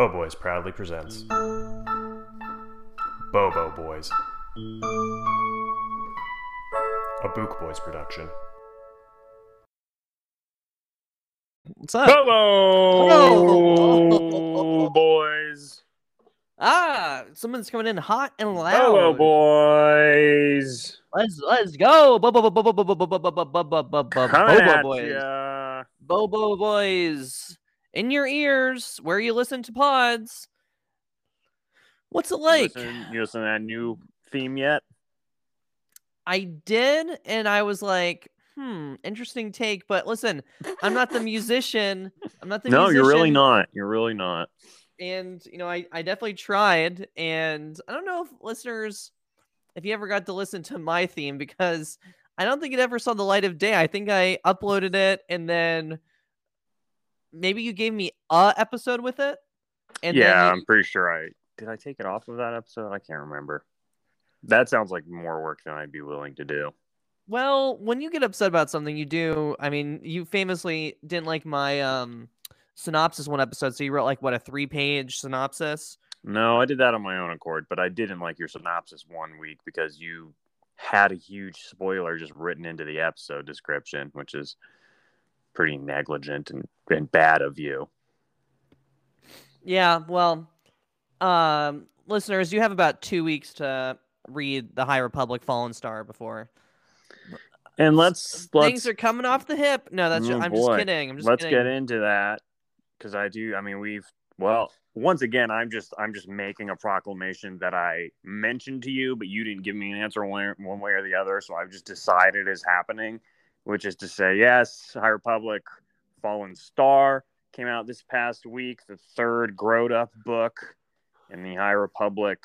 Po Boys proudly presents Bobo Boys, a Book Boys production. What's up? Hello, boys. Ah, someone's coming in hot and loud. Hello, boys. Let's let's go. Bobo Bobo Bobo Bobo Bobo Bobo Bobo Bobo boys. Bobo boys. In your ears, where you listen to pods. What's it like? Listen, you listen to that new theme yet? I did, and I was like, hmm, interesting take. But listen, I'm not the musician. I'm not the No, musician. you're really not. You're really not. and you know I, I definitely tried and i don't know if listeners if you ever got to listen to my theme because i don't think it ever saw the light of day i think i uploaded it and then maybe you gave me a episode with it and yeah, you- I'm pretty sure I did. I take it off of that episode. I can't remember. That sounds like more work than I'd be willing to do. well when you get upset about something you do i mean you famously didn't like my um synopsis one episode so you wrote like what a three page synopsis No, I did that on my own accord, but I didn't like your synopsis one week because you had a huge spoiler just written into the episode description, which is pretty negligent and, and bad of you. Yeah, well, um, listeners, you have about two weeks to read the High Republic Fallen Star before And let's let's things are coming off the hip. No, that's Oh, I'm just kidding. I'm just let's kidding. get into that because I do. I mean, we've well, once again, I'm just I'm just making a proclamation that I mentioned to you, but you didn't give me an answer one, one way or the other. So I've just decided is happening, which is to say, yes, High Republic, Fallen Star came out this past week, the third growed up book in the High Republic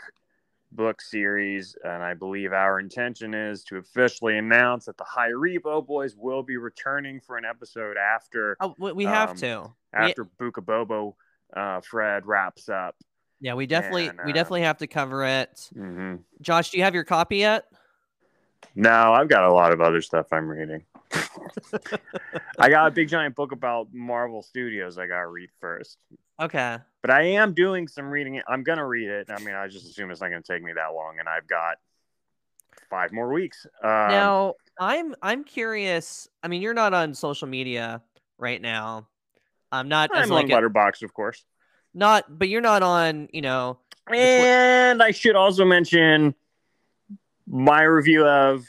book series, and I believe our intention is to officially announce that the High Repo Boys will be returning for an episode after Oh, we, we have um, to. We- after Buka Bobo uh, Fred wraps up. yeah, we definitely and, we uh, definitely have to cover it. hmm Josh, do you have your copy yet? No, I've got a lot of other stuff I'm reading. I got a big giant book about Marvel Studios I got to read first. Okay. But I am doing some reading. I'm to read it. I mean, I just assume it's not to take me that long, and I've got five more weeks. Um, now I'm I'm curious. I mean, you're not on social media right now. I'm not I'm like on a- Butterbox, of course. not, but you're not on. You know, And I should also mention my review of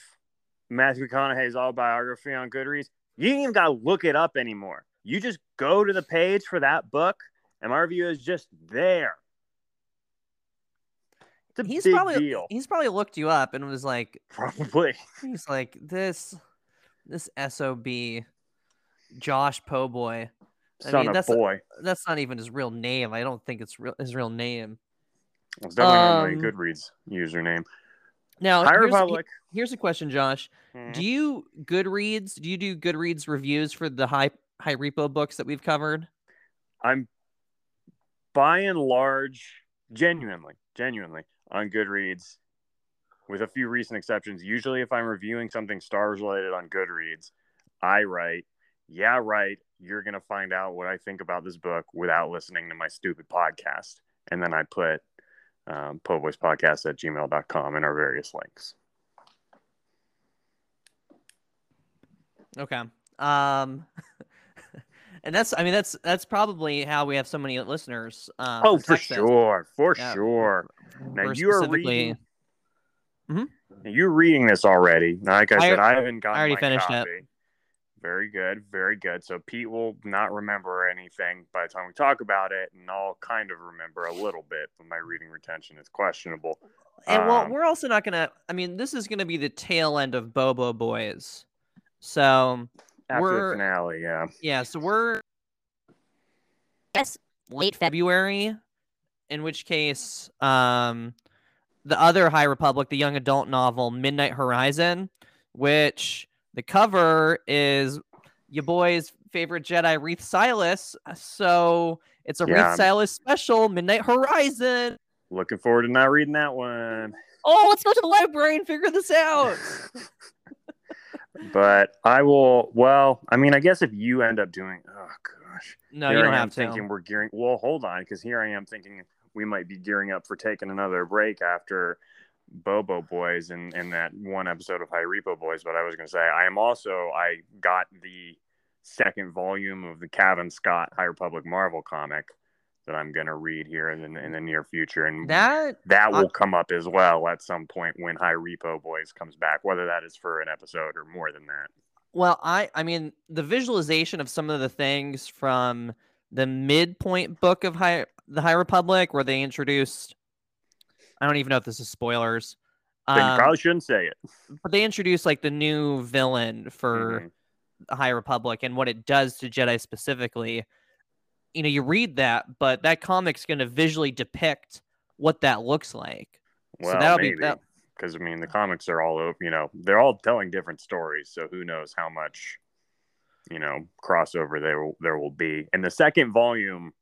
Matthew McConaughey's autobiography on Goodreads. You ain't even got to look it up anymore. You just go to the page for that book, and my review is just there. It's a he's big probably deal. he's probably looked you up and was like, Probably. He's like this, this sob, Josh Po'boy. I Son mean, of that's boy. that's not even his real name. I don't think it's real his real name. It's definitely not my um, Goodreads username. Now, High here's, Republic. here's a question, Josh. Mhm. Do you Goodreads? Do you do Goodreads reviews for the high high repo books that we've covered? I'm by and large, genuinely, genuinely on Goodreads, with a few recent exceptions. Usually, if I'm reviewing something stars related on Goodreads, I write, yeah, right, you're going to find out what I think about this book without listening to my stupid podcast. And then I put um, podcast at gmail.com in our various links. Okay. Um, and that's I mean that's that's probably how we have so many listeners. Uh, oh, for sure. For Yeah. sure. Now, We're you are reading. Mhm. You're reading this already. Like I, I- said, I haven't gotten I already finished it. Copy. Very good, very good. So Pete will not remember anything by the time we talk about it, and I'll kind of remember a little bit, but my reading retention is questionable. And well, Um, we're also not gonna. I mean, this is gonna be the tail end of Bobo Boys. So After We're- the finale, yeah. yeah, so we're yes late February, in which case, um, the other High Republic, the young adult novel Midnight Horizon, which the cover is your boy's favorite Jedi Reath Silas. So it's a Yeah. Reath Silas special, Midnight Horizon. Looking forward to not reading that one. Oh, let's go to the library and figure this out. but I will. Well, I mean, I guess if you end up doing, oh gosh. No, here you don't I am have to. thinking we're gearing. Well, hold on, because here I am thinking we might be gearing up for taking another break after Bobo Boys and in that one episode of High Repo Boys. But I was going to say I am also I got the second volume of the Cavan Scott High Republic Marvel comic that I'm going to read here in the, in the near future, and That that I- will come up as well at some point when High Repo Boys comes back, whether that is for an episode or more than that. Well, I I mean the visualization of some of the things from the midpoint book of High the High Republic where they introduced I don't even know if this is spoilers. Then you um, probably shouldn't say it. but they introduced like the new villain for Mhm. the High Republic and what it does to Jedi specifically. You know, you read that, but that comic's going to visually depict what that looks like. so that'll be- maybe that- because I mean the comics are all over. You know, they're all telling different stories. So who knows how much, you know, crossover there will, there will be. And the second volume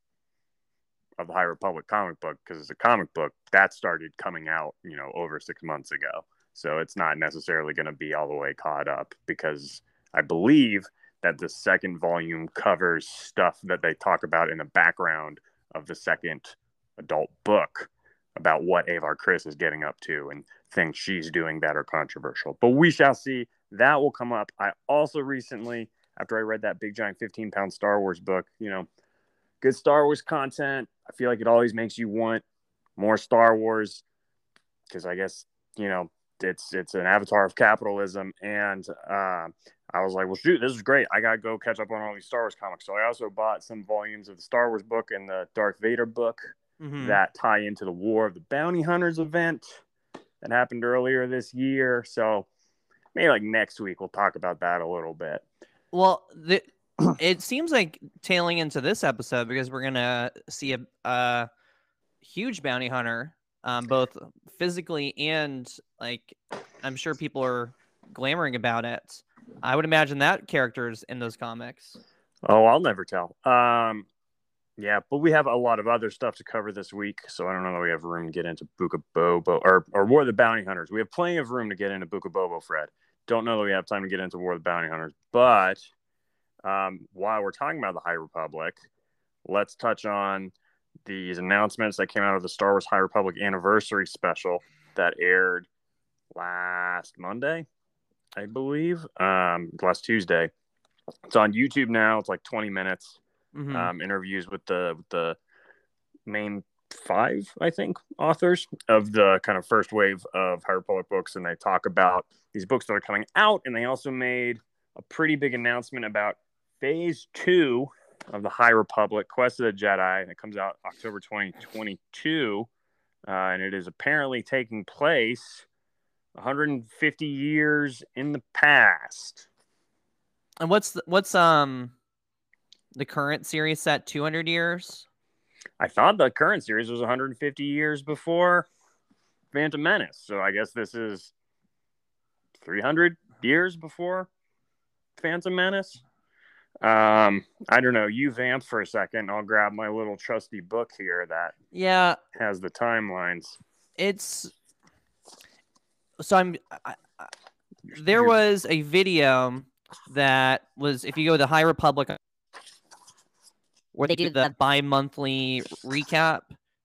of the High Republic comic book, because it's a comic book, that started coming out, you know, over six months ago. So it's not necessarily going to be all the way caught up because I believe that the second volume covers stuff that they talk about in the background of the second adult book about what Avar Kriss is getting up to and things she's doing that are controversial. But we shall see. That will come up. I also recently, after I read that big giant 15 pound Star Wars book, you know, good Star Wars content. I feel like it always makes you want more Star Wars because I guess, you know, it's it's an avatar of capitalism. And uh, I was like, well, shoot, this is great. I got to go catch up on all these Star Wars comics. So I also bought some volumes of the Star Wars book and the Darth Vader book Mhm. that tie into the War of the Bounty Hunters event that happened earlier this year. So maybe like next week we'll talk about that a little bit. Well, the, it seems like tailing into this episode because we're gonna see a, a huge bounty hunter, um, both physically and like I'm sure people are glamoring about it. I would imagine that characters in those comics. Oh, I'll never tell. Um, yeah, but we have a lot of other stuff to cover this week, so I don't know that we have room to get into Buka Bobo or or War of the Bounty Hunters. We have plenty of room to get into Buka Bobo, Fred. Don't know that we have time to get into War of the Bounty Hunters, but um, while we're talking about the High Republic, let's touch on these announcements that came out of the Star Wars High Republic anniversary special that aired last Monday, I believe, um, last Tuesday. It's on YouTube now. It's like 20 minutes. Mhm. Um, interviews with the with the main five, I think, authors of the kind of first wave of High Republic books, and they talk about these books that are coming out, and they also made a pretty big announcement about Phase Two of the High Republic, Quest of the Jedi, and it comes out October 2022, uh, and it is apparently taking place 150 years in the past. And what's the, what's um the current series set 200 years? I thought the current series was 150 years before Phantom Menace. So I guess this is 300 years before Phantom Menace. Um, I don't know. You vamp for a second. I'll grab my little trusty book here that Yeah, has the timelines. it's so I'm I, I, there was a video that was if you go to the High Republic where they do the bi-monthly recap,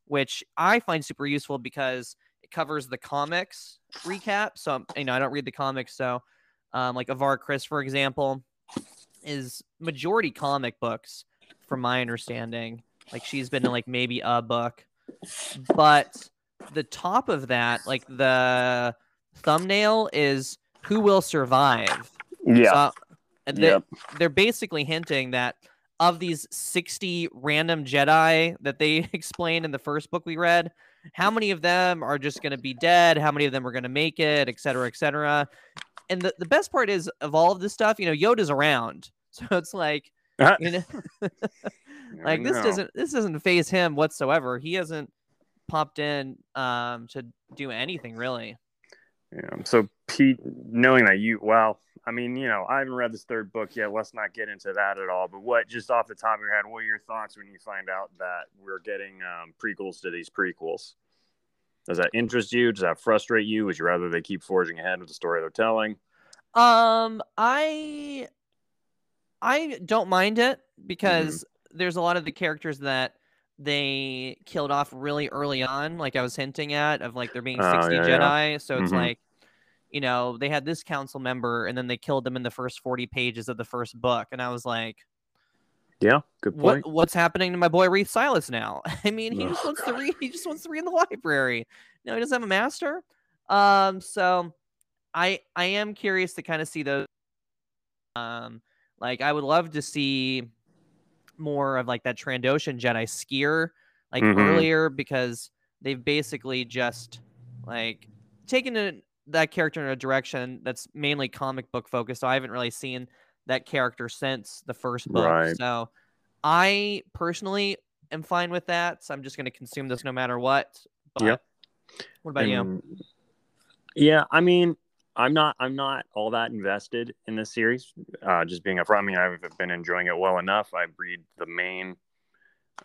which I find super useful because it covers the comics recap. So you know, I don't read the comics, so um, like Avar Kriss, for example, is majority comic books, from my understanding. Like she's been in like maybe a book, but the top of that, like the thumbnail, is who will survive. Yeah. So, and they, Yep. they're basically hinting that of these 60 random Jedi that they explained in the first book we read, how many of them are just going to be dead? How many of them are going to make it, et cetera, et cetera. And the, the best part is of all of this stuff, you know, Yoda's around. So it's like, you know, like this doesn't this doesn't phase him whatsoever. He hasn't popped in um to do anything really. Yeah. So Pete, knowing that you, well, I mean, you know, I haven't read this third book yet. Let's not get into that at all. But what, just off the top of your head, what are your thoughts when you find out that we're getting um, prequels to these prequels? Does that interest you? Does that frustrate you? Would you rather they keep forging ahead with the story they're telling? Um, I I don't mind it because there's a lot of the characters that they killed off really early on, like I was hinting at, of like there being Oh, 60 yeah, Jedi. yeah. So it's Mhm. like, you know, they had this council member and then they killed them in the first 40 pages of the first book. And I was like, Yeah, good point. what what's happening to my boy Reath Silas now? I mean, he just wants to read. He just wants to read in the library. No, he doesn't have a master. Um, so I I am curious to kind of see those. Um, like I would love to see more of like that Trandoshan Jedi skier like Mhm. earlier because they've basically just like taken a, that character in a direction that's mainly comic book focused. So I haven't really seen that character since the first book. Right. So I personally am fine with that. So I'm just going to consume this no matter what. But Yep. what about you? Yeah, I mean, I'm not I'm not all that invested in this series. Uh, just being upfront, I mean, I've been enjoying it well enough. I read the main,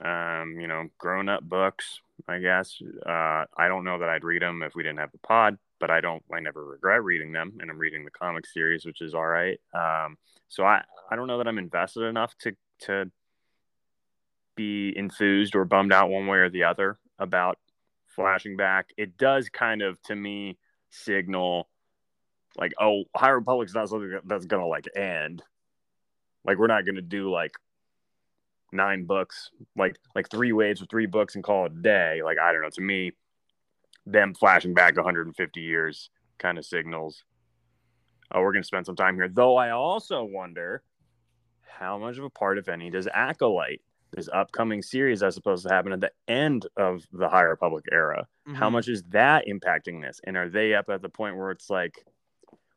um, you know, grown up books. I guess uh, I don't know that I'd read them if we didn't have the pod, but I don't. I never regret reading them, and I'm reading the comic series, which is all right. Um, so I I don't know that I'm invested enough to to be enthused or bummed out one way or the other about flashing back. It does kind of to me signal like, oh, High Republic's not something that's gonna like end. Like we're not gonna do like nine books, like like three waves of three books and call it a day. Like I don't know. To me, them flashing back 150 years kind of signals. Oh, we're gonna spend some time here. Though I also wonder how much of a part, if any, does Acolyte, this upcoming series that's supposed to happen at the end of the High Republic era, how Mhm. much is that impacting this? And are they up at the point where it's like,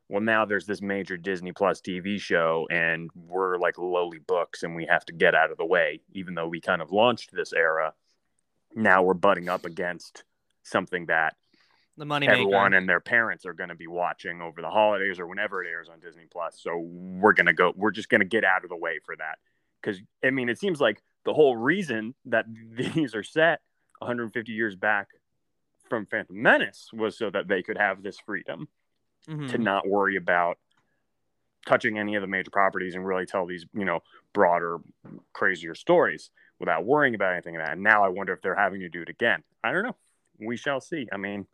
well, now there's this major Disney Plus TV show, and we're like lowly books, and we have to get out of the way, even though we kind of launched this era. Now we're butting up against something that the money everyone maker. and their parents are going to be watching over the holidays or whenever it airs on Disney Plus. So we're going to go, we're just going to get out of the way for that. Because, I mean, it seems like the whole reason that these are set 150 years back from Phantom Menace was so that they could have this freedom Mhm. to not worry about touching any of the major properties and really tell these, you know, broader, crazier stories without worrying about anything of that. And now I wonder if they're having to do it again. I don't know. We shall see. I mean,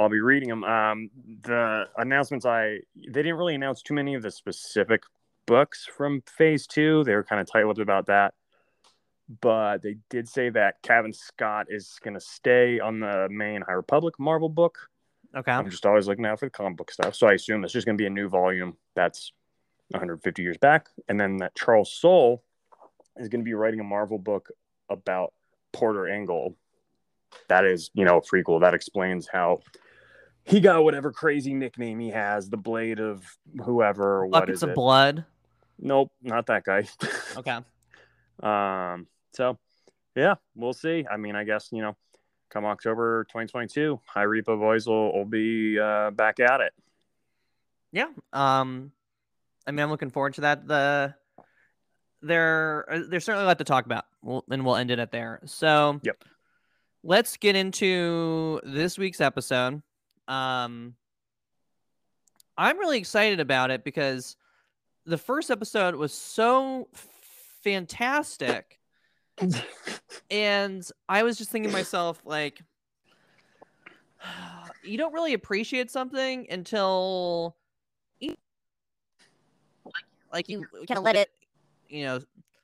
I'll be reading them. Um, the announcements I they didn't really announce too many of the specific books from Phase Two. They were kind of tight-lipped about that, but they did say that Cavan Scott is going to stay on the main High Republic Marvel book. Okay. I'm just always looking out for the comic book stuff. So I assume it's just going to be a new volume that's 150 years back. And then that Charles Soule is going to be writing a Marvel book about Porter Engle. That is, you know, a prequel that explains how he got whatever crazy nickname he has, the Blade of whoever. What Buckets is of it? blood. Nope, not that guy. Okay. Um, so yeah, we'll see. I mean, I guess you know, come October 2022, High Repo boys will, will be uh, back at it. Yeah. Um, I mean, I'm looking forward to that. The there, uh, there's certainly a lot to talk about. We'll, and we'll end it at there. So, Yep. Let's get into this week's episode. Um, I'm really excited about it because the first episode was so fantastic, and I was just thinking to myself, like, you don't really appreciate something until like you kind of let it you know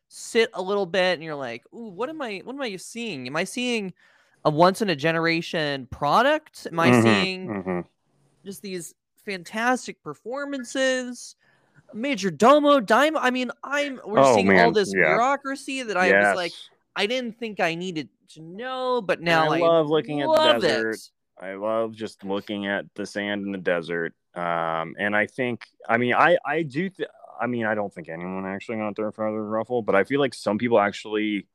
sit a little bit and you're like Ooh, what am i what am i seeing? Am i seeing a once in a generation product am i Mhm, seeing mhm. just these fantastic performances major domo dime i mean i'm we're Oh, seeing all this yeah. bureaucracy that i was like i didn't think i needed to know but now I i love looking at the desert. it. I love just looking at the sand in the desert. Um, and I think, I mean, I, I do, th- I mean, I don't think anyone actually got their feathers ruffled, but I feel like some people actually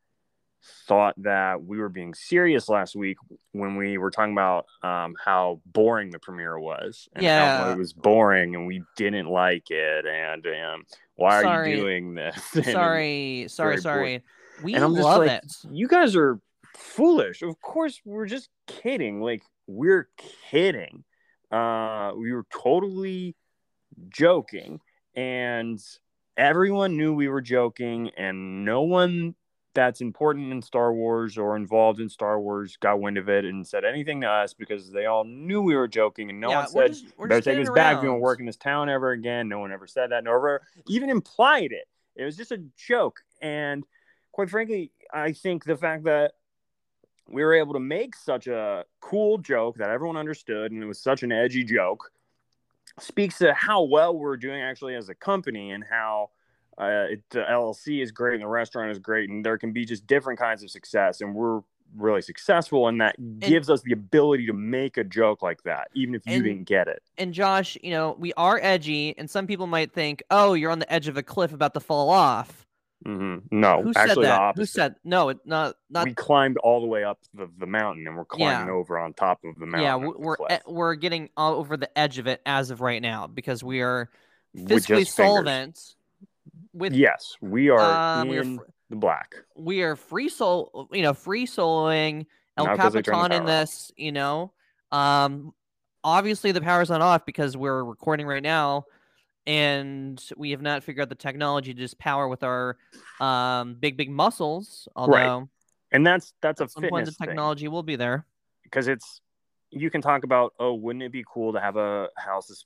thought that we were being serious last week when we were talking about um, how boring the premiere was. And how Yeah. it was boring and we didn't like it. And um, why are you doing this? Sorry sorry sorry we and I'm just love like, it you guys are foolish. Of course, we're just kidding. Like, we're kidding. Uh, we were totally joking, and everyone knew we were joking, and no one that's important in Star Wars or involved in Star Wars got wind of it and said anything to us because they all knew we were joking and no yeah, one said just, we're better take this back. We around. won't work in this town ever again. No one ever said that. No ever even implied it. It was just a joke. And quite frankly, I think the fact that we were able to make such a cool joke that everyone understood and it was such an edgy joke speaks to how well we're doing actually as a company and how uh, it, the LLC is great and the restaurant is great and there can be just different kinds of success and we're really successful and that gives us the ability to make a joke like that even if you And- didn't get it and Josh, you know, we are edgy, and some people might think, "Oh, you're on the edge of a cliff about to fall off." hmm no Who actually said the that? opposite Who said no? It not not. we climbed all the way up the, the mountain and we're climbing Yeah. over on top of the mountain yeah, of w- the we're e- we're getting all over the edge of it as of right now because we are fiscally just fingers. With yes we are um, we are in fr- the black we are free soul, you know, free souling El Not 'cause they turned the Capitan in power off. this, you know. Um, obviously the power's not off because we're recording right now, and we have not figured out the technology to just power with our um big big muscles. Although and that's that's a some point the fitness thing technology will be there. because it's you can talk about oh wouldn't it be cool to have a house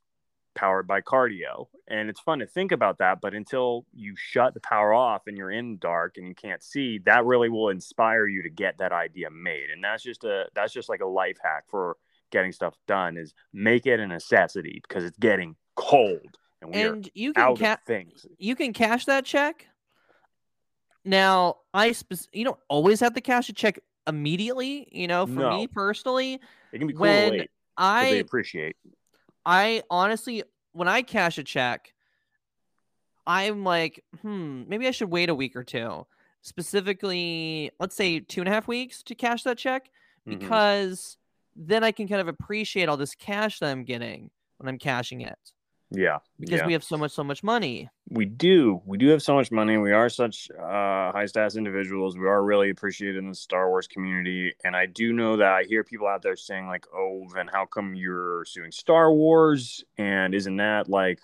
powered by cardio and it's fun to think about that but until you shut the power off and you're in dark and you can't see that really will inspire you to get that idea made and that's just a that's just like a life hack for getting stuff done is make it a necessity because it's getting cold and we And you can ca- things you can cash that check. Now, I you don't always have to cash a check immediately. You know, for No. me personally, it can be cool when late I appreciate I honestly, when I cash a check, I'm like, hmm, maybe I should wait a week or two. Specifically, let's say two and a half weeks to cash that check, Mhm. because then I can kind of appreciate all this cash that I'm getting when I'm cashing it. Yeah Because yeah. we have so much, so much money. we do. We do have so much money. We are such uh, high status individuals. We are really appreciated in the star wars community. And i do know that i hear people out there saying like oh then how come you're suing star wars? And isn't that like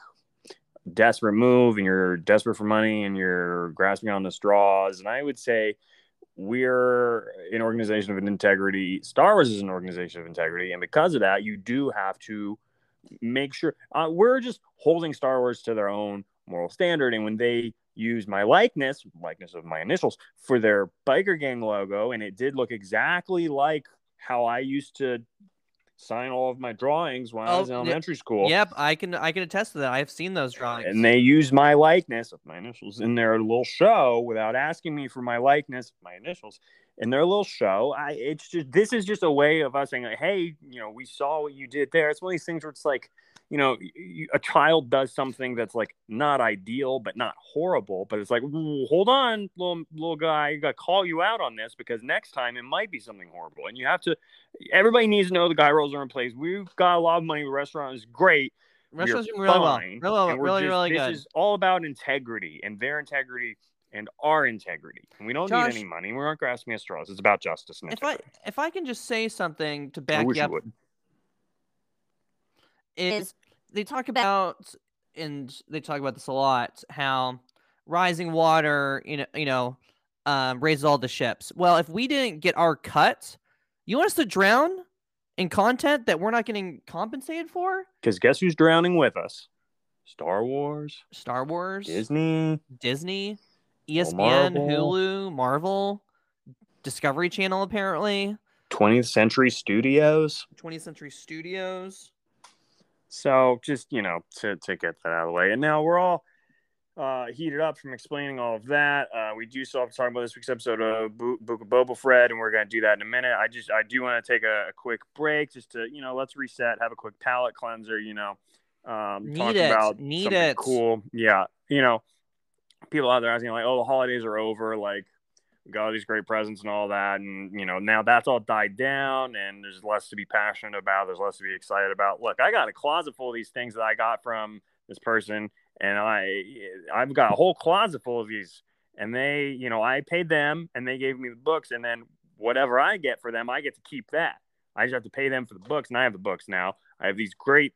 desperate move? And you're desperate for money and you're grasping on the straws? And i would say we're an organization of an integrity. Star wars is an organization of integrity. And because of that you do have to make sure uh, we're just holding Star Wars to their own moral standard. And when they use my likeness, likeness of my initials, for their biker gang logo, and it did look exactly like how I used to sign all of my drawings when I Oh, was in elementary school. Yep, I can I can attest to that. I've seen those drawings. And they use my likeness of my initials in their little show without asking me for my likeness, my initials, in their little show. I it's just this is just a way of us saying, like, hey, you know, we saw what you did there. It's one of these things where it's like, you know, a child does something that's like not ideal but not horrible, but it's like, hold on, little little guy, I got to call you out on this because next time it might be something horrible, and you have to. Everybody needs to know the guy rolls are in place. We've got a lot of money. The restaurant is great Restaurants doing really well. fine, Really, well- and really, just- really this good. is all about integrity and their integrity and our integrity. And we don't Josh- need any money. We aren't grasping at straws. It's about justice and If I if I can just say something to I, back wish you you up would. is they talk about and they talk about this a lot how rising water you know you know um, raises all the ships well if we didn't get our cut you want us to drown in content that we're not getting compensated for Because guess who's drowning with us? Star Wars, star wars Disney. disney espn Marvel. hulu marvel discovery channel apparently 20th Century Studios. 20th century studios So just you know to to get that out of the way, and now we're all uh, heated up from explaining all of that. Uh, we do still have to talk about this week's episode of Bo- Book of Boba Fred, and we're going to do that in a minute. I just I do want to take a, a quick break just to you know let's reset, have a quick palate cleanser. You know, um, Need talk it. about Need something it. cool. Yeah, you know, people out there asking like, oh, the holidays are over, like. We got all these great presents and all that, and you know now that's all died down, and there's less to be passionate about. There's less to be excited about. Look, I got a closet full of these things that I got from this person, and I I've got a whole closet full of these, and they you know I paid them, and they gave me the books, and then whatever I get for them, I get to keep that. I just have to pay them for the books, and I have the books now. I have these great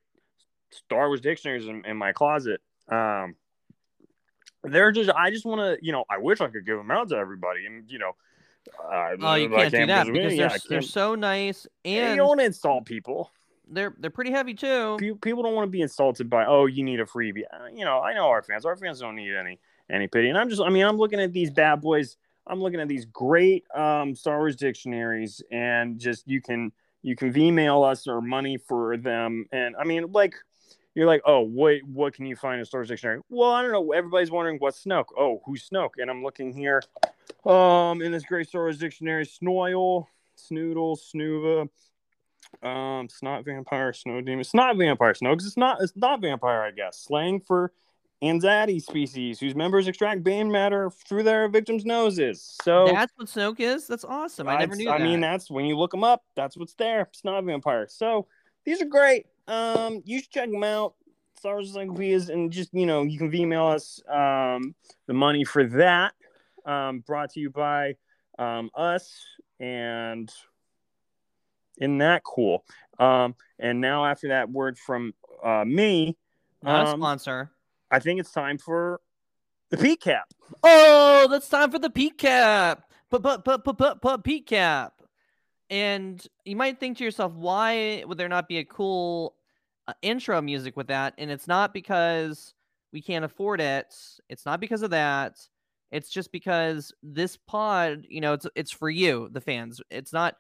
Star Wars dictionaries in, in my closet. Um, they're just. I just want to. You know, I wish I could give them out to everybody, and you know. Uh, Oh, you I can't do that because they're, Yeah, they're so nice and you don't want to insult people. they're they're pretty heavy too. People don't want to be insulted by, oh, you need a freebie. Uh, You know, I know our fans. Our fans don't need any any pity. And I'm just, I mean, I'm looking at these bad boys. I'm looking at these great um, Star Wars dictionaries, and just you can you can email us or money for them. And I mean, like, you're like, oh, what what can you find in Star Wars dictionary? Well, I don't know. Everybody's wondering what's Snoke. Oh, who's Snoke? And I'm looking here, um, in this great Star Wars dictionary, Snoil, Snoodle, Snuva, um, snot vampire, snow demon, snot vampire, because it's not it's not vampire, I guess. Slang for Anzati species whose members extract bane matter through their victims' noses. So That's what Snoke is. That's awesome. I never knew I that. mean, that's when you look them up. That's what's there. Snot vampire. So these are great. Um, you should check them out. Star Wars Encyclopedias, and just you know, you can email us um, the money for that. Um, brought to you by um, us, and isn't that cool? Um, and now after that word from uh, me, Not a um, sponsor. I think it's time for the P cap. Oh, that's time for the peak cap. But but but but but but cap. And you might think to yourself, why would there not be a cool uh, intro music with that? And it's not because we can't afford it. It's not because of that. It's just because this pod, you know, it's it's for you, the fans. It's not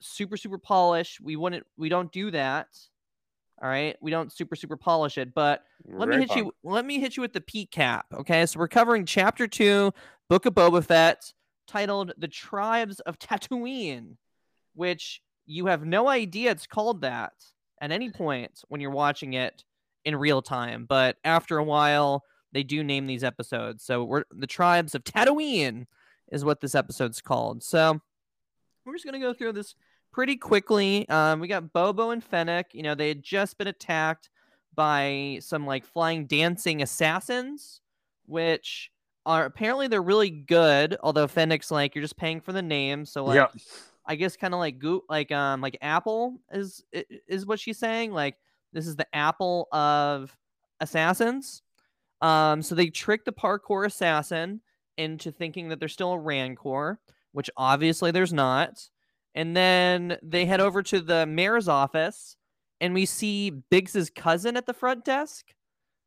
super super polished. We wouldn't we don't do that. All right, we don't super super polish it, but let me hit fun. you. Let me hit you with the peak cap. Okay, so we're covering chapter two, Book of Boba Fett, titled "The Tribes of Tatooine," which you have no idea it's called that at any point when you're watching it in real time. But after a while, they do name these episodes. So we're the Tribes of Tatooine is what this episode's called. So we're just gonna go through this pretty quickly. Um, we got Bobo and Fennec. You know, they had just been attacked by some like flying dancing assassins, which are apparently they're really good. Although Fennec's like you're just paying for the name, so like I guess kind of like Go- like um like Apple is is what she's saying. Like this is the Apple of assassins. Um, so they trick the parkour assassin into thinking that there's still a Rancor, which obviously there's not. And then they head over to the mayor's office, and we see Biggs's cousin at the front desk,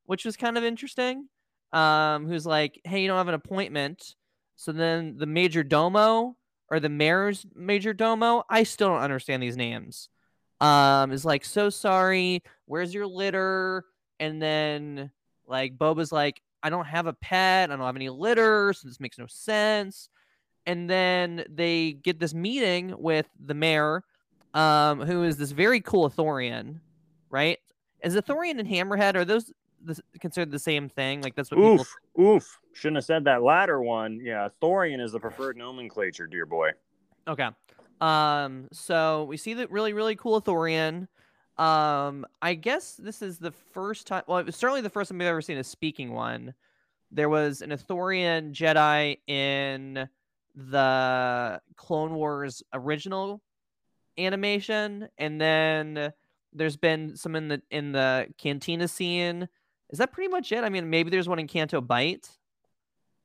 which was kind of interesting. Um, who's like, "Hey, you don't have an appointment." So then the major domo or the mayor's major domo, I still don't understand these names. Um, is like, "So sorry. Where's your litter?" And then like Boba's like, "I don't have a pet. I don't have any litter, so this makes no sense." and then they get this meeting with the mayor, um, who is this very cool Ithorian, right? Is Ithorian and Hammerhead are those the, considered the same thing? Like that's what people. oof, oof. Shouldn't have said that latter one. Yeah, Ithorian is the preferred nomenclature, dear boy. Okay. Um. So we see that really really cool Ithorian. Um. I guess this is the first time. Well, it was certainly the first time we've ever seen a speaking one. There was an Ithorian Jedi in the Clone Wars original animation, and then there's been some in the in the Cantina scene. Is that pretty much it? I mean, maybe there's one in Canto Bight.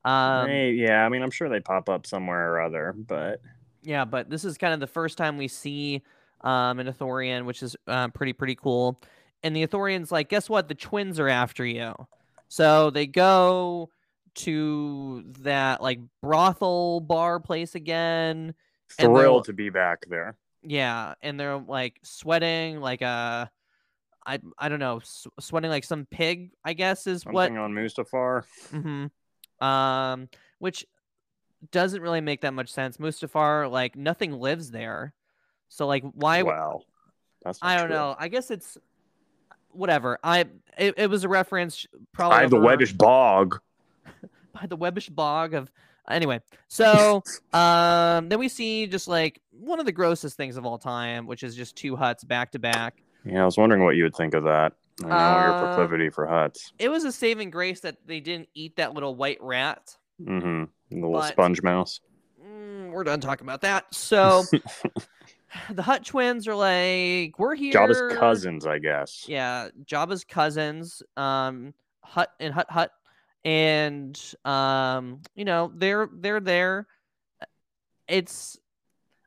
Um, Hey, yeah, I mean, I'm sure they pop up somewhere or other, but yeah, but this is kind of the first time we see um, an Ithorian, which is uh, pretty pretty cool. And the Ithorian's like, guess what? The twins are after you. So they go to that like brothel bar place again. Thrilled to be back there. Yeah, and they're like sweating like a, I I don't know, s- sweating like some pig. I guess is what Something on Mustafar. Mm-hmm. Um, which doesn't really make that much sense. Mustafar, like nothing lives there, so like why? Wow, that's I don't true. know. I guess it's whatever. I it, it was a reference probably I have the Webbish Bog. by the Webbish bog of anyway. So um, then we see just like one of the grossest things of all time, which is just two Hutts back to back. Yeah, I was wondering what you would think of that. I know your Uh, proclivity for Hutts. It was a saving grace that they didn't eat that little white rat. Mm-hmm. The little but- sponge mouse. Mm, we're done talking about that. So the Hutt twins are like, we're here. Jabba's cousins, I guess. Yeah, Jabba's cousins. Um, Hut and Hut Hut, and um, you know they're they're there. It's,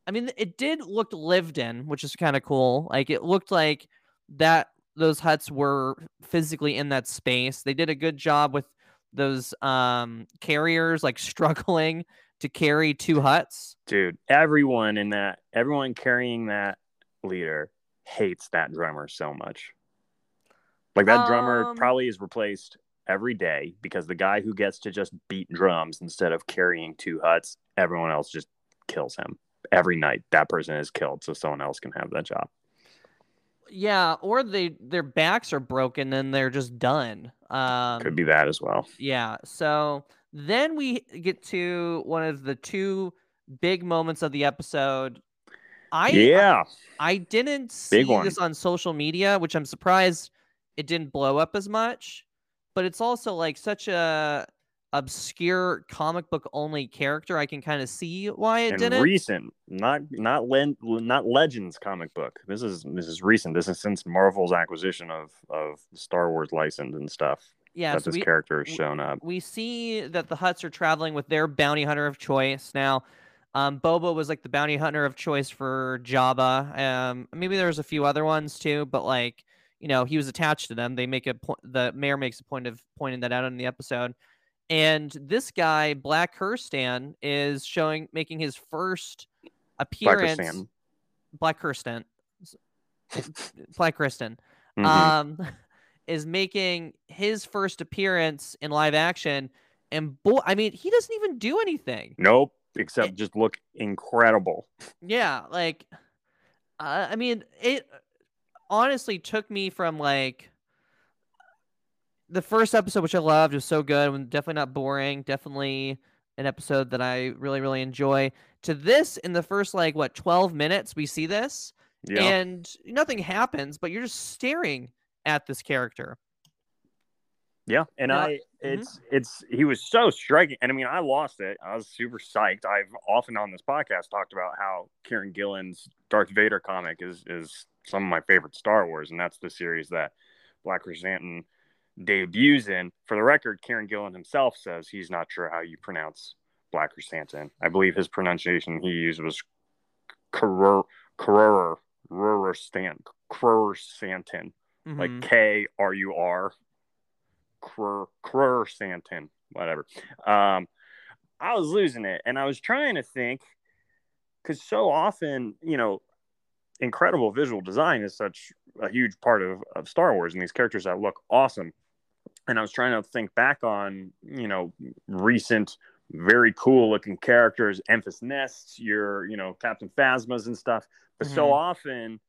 I mean, it did look lived in, which is kind of cool. Like it looked like that those Hutts were physically in that space. They did a good job with those um carriers like struggling to carry two Hutts. Dude, everyone in that, everyone carrying that leader hates that drummer so much. Like that drummer Um, probably is replaced every day because the guy who gets to just beat drums instead of carrying two Hutts, everyone else just kills him. Every night that person is killed so someone else can have that job. Yeah, or they their backs are broken and they're just done. Um, Could be that as well. Yeah. So then we get to one of the two big moments of the episode. I yeah. I didn't see this on social media, which I'm surprised it didn't blow up as much. But it's also like such a obscure comic book only character. I can kind of see why it and didn't. recent, not not len- not Legends comic book. This is this is recent. This is since Marvel's acquisition of of the Star Wars license and stuff. yeah, that so this we, character has shown up. we see that the Hutts are traveling with their bounty hunter of choice. Now, um, Boba was like the bounty hunter of choice for Jabba. Um, maybe there was a few other ones too, but like you know, he was attached to them. They make a point. The mayor makes a point of pointing that out in the episode. And this guy, Black Krrsantan, is showing making his first appearance. Black Kirsten. Black Kristen Mhm. um, is making his first appearance in live action, and boy, I mean, he doesn't even do anything. nope. Except just look incredible. Yeah, like, uh, I mean, it honestly took me from like the first episode, which I loved, was so good, and definitely not boring, definitely an episode that I really, really enjoy. To this, in the first like what twelve minutes, we see this, Yeah. and nothing happens, but you're just staring at this character. Yeah, and Yeah, I mm-hmm. it's it's he was so striking, and I mean I lost it. I was super psyched. I've often on this podcast talked about how Kieron Gillen's Darth Vader comic is is some of my favorite Star Wars, and that's the series that Black Chrysanthemum debuts in. For the record, Kieron Gillen himself says he's not sure how you pronounce Black Chrysanthemum. I believe his pronunciation he used was Krur Krur Krur like Mhm. K R U R, Krur Santin, whatever. Um, I was losing it, and I was trying to think because so often, you know, incredible visual design is such a huge part of, of Star Wars, and these characters that look awesome. And I was trying to think back on, you know, recent, very cool looking characters, Emphas Nests, your, you know, Captain Phasmas and stuff. But so Mhm. often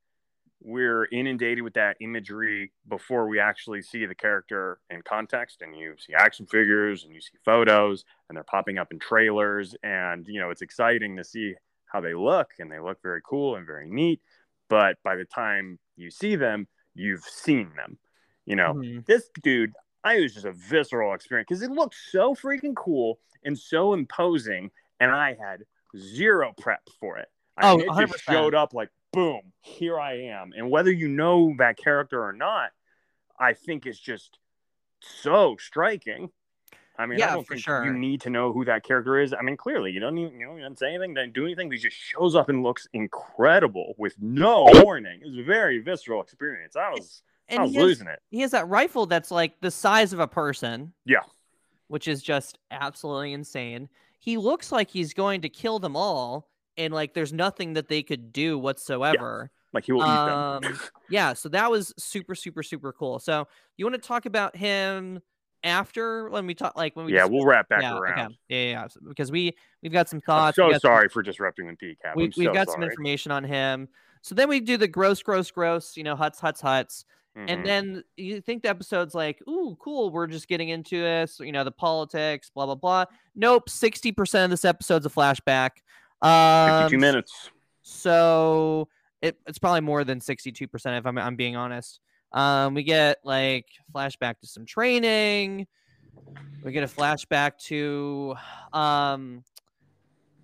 we're inundated with that imagery before we actually see the character in context and you see action figures and you see photos and they're popping up in trailers and you know it's exciting to see how they look and they look very cool and very neat but by the time you see them you've seen them you know Mhm. this dude i it was just a visceral experience because it looked so freaking cool and so imposing and i had zero prep for it. I Oh, mean, it just 100%. showed up like boom here i am. And whether you know that character or not i think it's just so striking. I mean Yeah, i don't for think sure. you need to know who that character is. I mean clearly you don't even you know you don't say anything doesn't do anything but he just shows up and looks incredible with no warning. It was a very visceral experience. I was i And was he has, losing it he has that rifle that's like the size of a person. Yeah. Which is just absolutely insane. He looks like he's going to kill them all, and like there's nothing that they could do whatsoever. like he will eat Um, them yeah, so that was super, super, super cool. So you want to talk about him after when we talk, like when we yeah discuss- we'll wrap back yeah, around okay. yeah, yeah, yeah, so- because we we've got some i'm thoughts. so got some- sorry for disrupting the pcap we, we've so got some information on him. So then we do the gross, gross, gross. You know, Hutts, Hutts, Hutts. Mhm. And then you think the episode's like, ooh, cool, we're just getting into this, you know, the politics, blah, blah, blah. Nope, 60% of this episode's a flashback. Um, 52 minutes So it, it's probably more than 62% if I'm, I'm being honest. Um, we get like flashback to some training. We get a flashback to um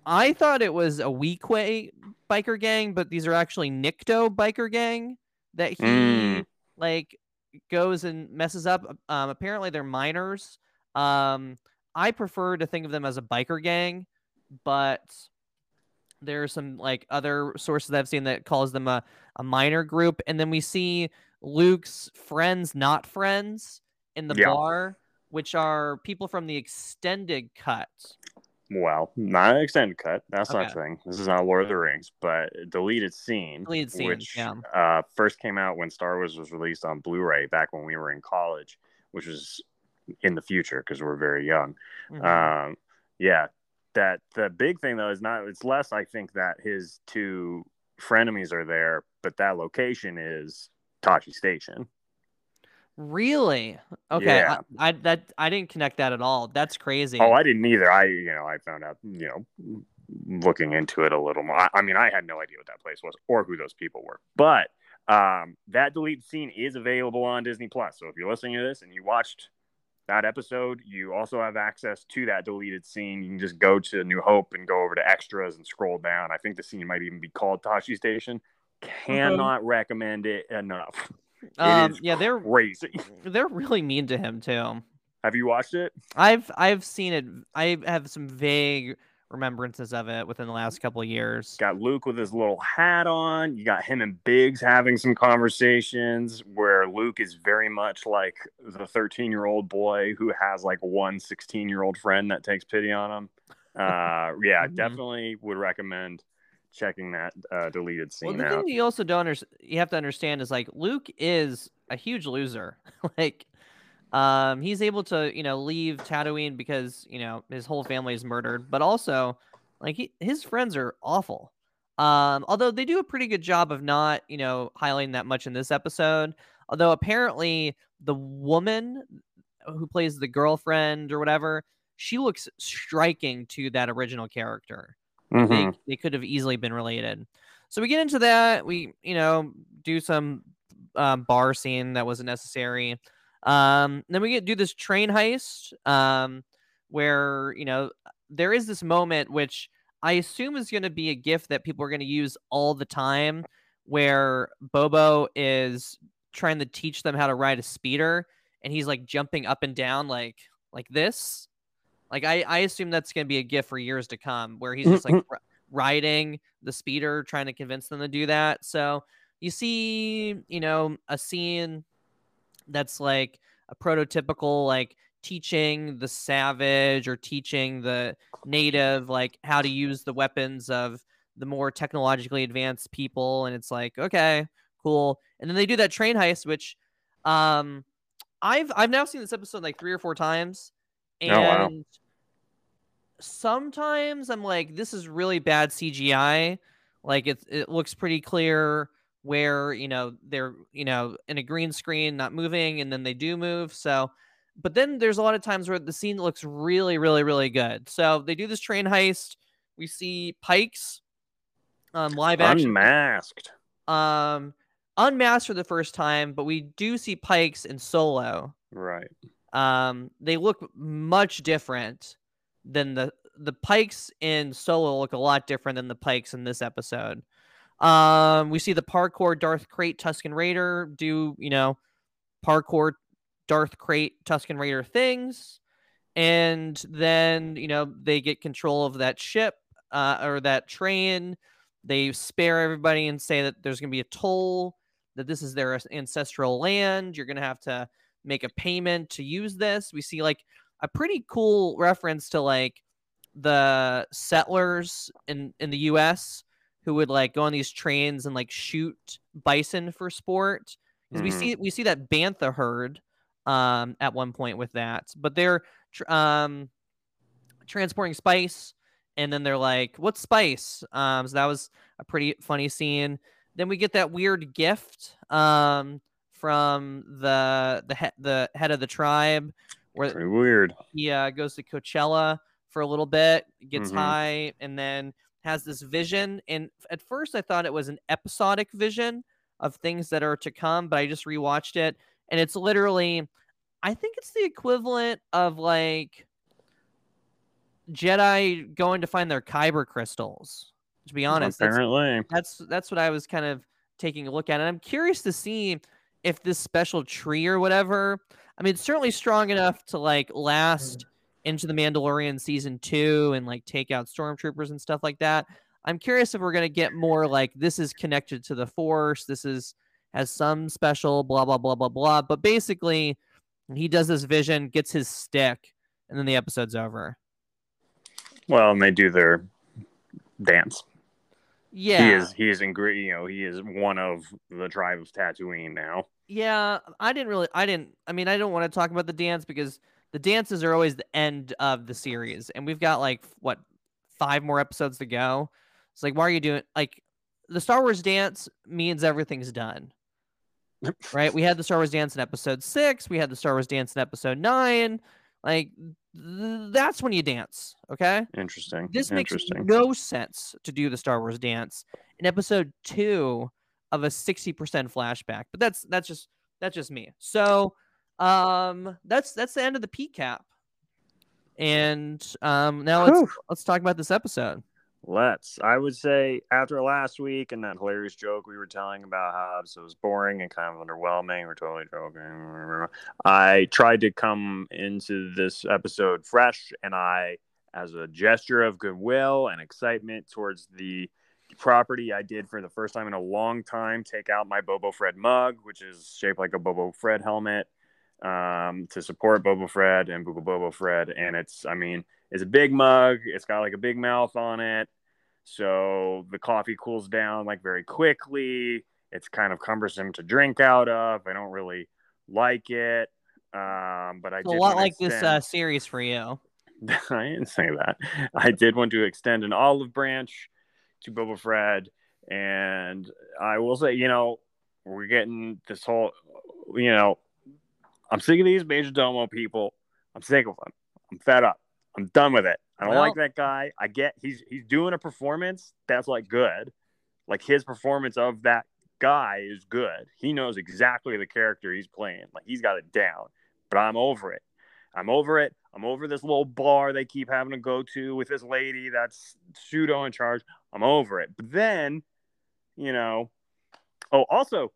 I thought it was a Weequay biker gang, but these are actually Nikto biker gang that he Mm. Like goes and messes up. Um, apparently they're miners. Um, I prefer to think of them as a biker gang, but there are some like other sources that I've seen that calls them a, a minor group. And then we see Luke's friends, not friends, in the Yeah. bar, which are people from the extended cut. Well, not an extended cut. That's not Okay. a thing. This is not Lord of the Rings, but deleted scene, Deleted scene, which yeah. uh, first came out when Star Wars was released on Blu-ray back when we were in college, which was in the future because we're very young. Mhm. Um, yeah, that the big thing though is not. It's less. I think that his two frenemies are there, but that location is Tosche Station. Really? Okay. Yeah. I, I that I didn't connect that at all. That's crazy. Oh, I didn't either. I, you know, I found out, you know, looking into it a little more. I, I mean, I had no idea what that place was or who those people were. But um, that deleted scene is available on Disney Plus. So if you're listening to this and you watched that episode, you also have access to that deleted scene. You can just go to New Hope and go over to extras and scroll down. I think the scene might even be called Tosche Station. Cannot recommend it enough. Um, yeah, they're Crazy. they're really mean to him too. Have you watched it? I've I've seen it. I have some vague remembrances of it within the last couple of years. got Luke with his little hat on. You got him and Biggs having some conversations where Luke is very much like the 13 year old boy who has like one 16 year old friend that takes pity on him. Uh, yeah, Mhm. definitely would recommend checking that uh, deleted Well, scene the out. thing you also don't under- you have to understand is like Luke is a huge loser. like, um, he's able to you know leave Tatooine because you know his whole family is murdered, but also like he, his friends are awful. Um, although they do a pretty good job of not you know highlighting that much in this episode. Although apparently the woman who plays the girlfriend or whatever, she looks striking to that original character Mhm. they, they could have easily been related. So we get into that. We, you know, do some um, bar scene that wasn't necessary. Um, then we get do this train heist um, where you know there is this moment which I assume is going to be a GIF that people are going to use all the time, where Bobo is trying to teach them how to ride a speeder, and he's like jumping up and down like like this. Like I, I assume that's going to be a GIF for years to come, where he's just like riding the speeder, trying to convince them to do that. So you see, you know, a scene that's like a prototypical like teaching the savage or teaching the native like how to use the weapons of the more technologically advanced people and it's like okay cool and then they do that train heist which um i've i've now seen this episode like three or four times and Oh, wow. Sometimes i'm like this is really bad cgi like it, it looks pretty clear where you know they're you know in a green screen not moving and then they do move so but then there's a lot of times where the scene looks really really really good. So they do this train heist. We see Pykes um live action. Unmasked. um unmasked for the first time but we do see Pykes in solo. Right. um they look much different than the the Pykes in solo look a lot different than the Pykes in this episode. Um we see the parkour darth crate Tusken raider do you know parkour darth crate Tusken raider things. And then you know they get control of that ship uh, or that train. They spare everybody and say that there's going to be a toll that this is their ancestral land. You're going to have to make a payment to use this. We see like a pretty cool reference to like the settlers in in the US who would like go on these trains and like shoot bison for sport. Because we Mhm. see we see that bantha herd um at one point with that. But they're tr- um transporting spice and then they're like what's spice? Um so that was a pretty funny scene. Then we get that weird gift um from the the he- the head of the tribe where Pretty weird. he uh, goes to Coachella for a little bit, gets Mhm. high, and then has this vision. And at first, I thought it was an episodic vision of things that are to come, but I just rewatched it, and it's literally, I think it's the equivalent of like Jedi going to find their Kyber crystals. To be honest, that's, Apparently. that's that's what I was kind of taking a look at, and I'm curious to see if this special tree or whatever. I mean, it's certainly strong enough to like last mm. into the Mandalorian season two and like take out stormtroopers and stuff like that. I'm curious if we're gonna get more like this is connected to the Force. This is has some special blah blah blah blah blah. But basically, he does this vision, gets his stick, and then the episode's over. Well, and they do their dance. Yeah, He is he is in great you know, he is one of the tribe of Tatooine now. Yeah, I didn't really. I didn't. I mean, I don't want to talk about the dance because the dances are always the end of the series, and we've got like what five more episodes to go. It's like, why are you doing like the Star Wars dance means everything's done, right? We had the Star Wars dance in episode six. We had the Star Wars dance in episode nine. Like th- that's when you dance. Okay, Interesting. this makes Interesting. no sense to do the Star Wars dance in episode two of a 60% flashback. But that's that's just that's just me. So um that's that's the end of the P cap. And um now let's Whew. let's talk about this episode. Let's. I would say after last week and that hilarious joke we were telling about how it was boring and kind of underwhelming, we're totally joking. I tried to come into this episode fresh, and I, as a gesture of goodwill and excitement towards the property, I did for the first time in a long time take out my Bobo Fred mug, which is shaped like a Bobo Fred helmet, um, to support Bobo Fred and Booba Bobo Fred. And it's, I mean, it's a big mug. It's got like a big mouth on it. So the coffee cools down like very quickly. It's kind of cumbersome to drink out of. I don't really like it. Um, but I It's a lot like this uh series for you. I didn't say that. I did want to extend an olive branch to Boba Fred, and I will say, you know, we're getting this whole, you know, I'm sick of these Major Domo people. I'm sick of them. I'm fed up. I'm done with it. I don't Well- like that guy. I get he's he's doing a performance that's like good, like his performance of that guy is good. He knows exactly the character he's playing. Like he's got it down. But I'm over it. I'm over it. I'm over this little bar they keep having to go to with this lady that's pseudo in charge. I'm over it. But then, you know, oh, also,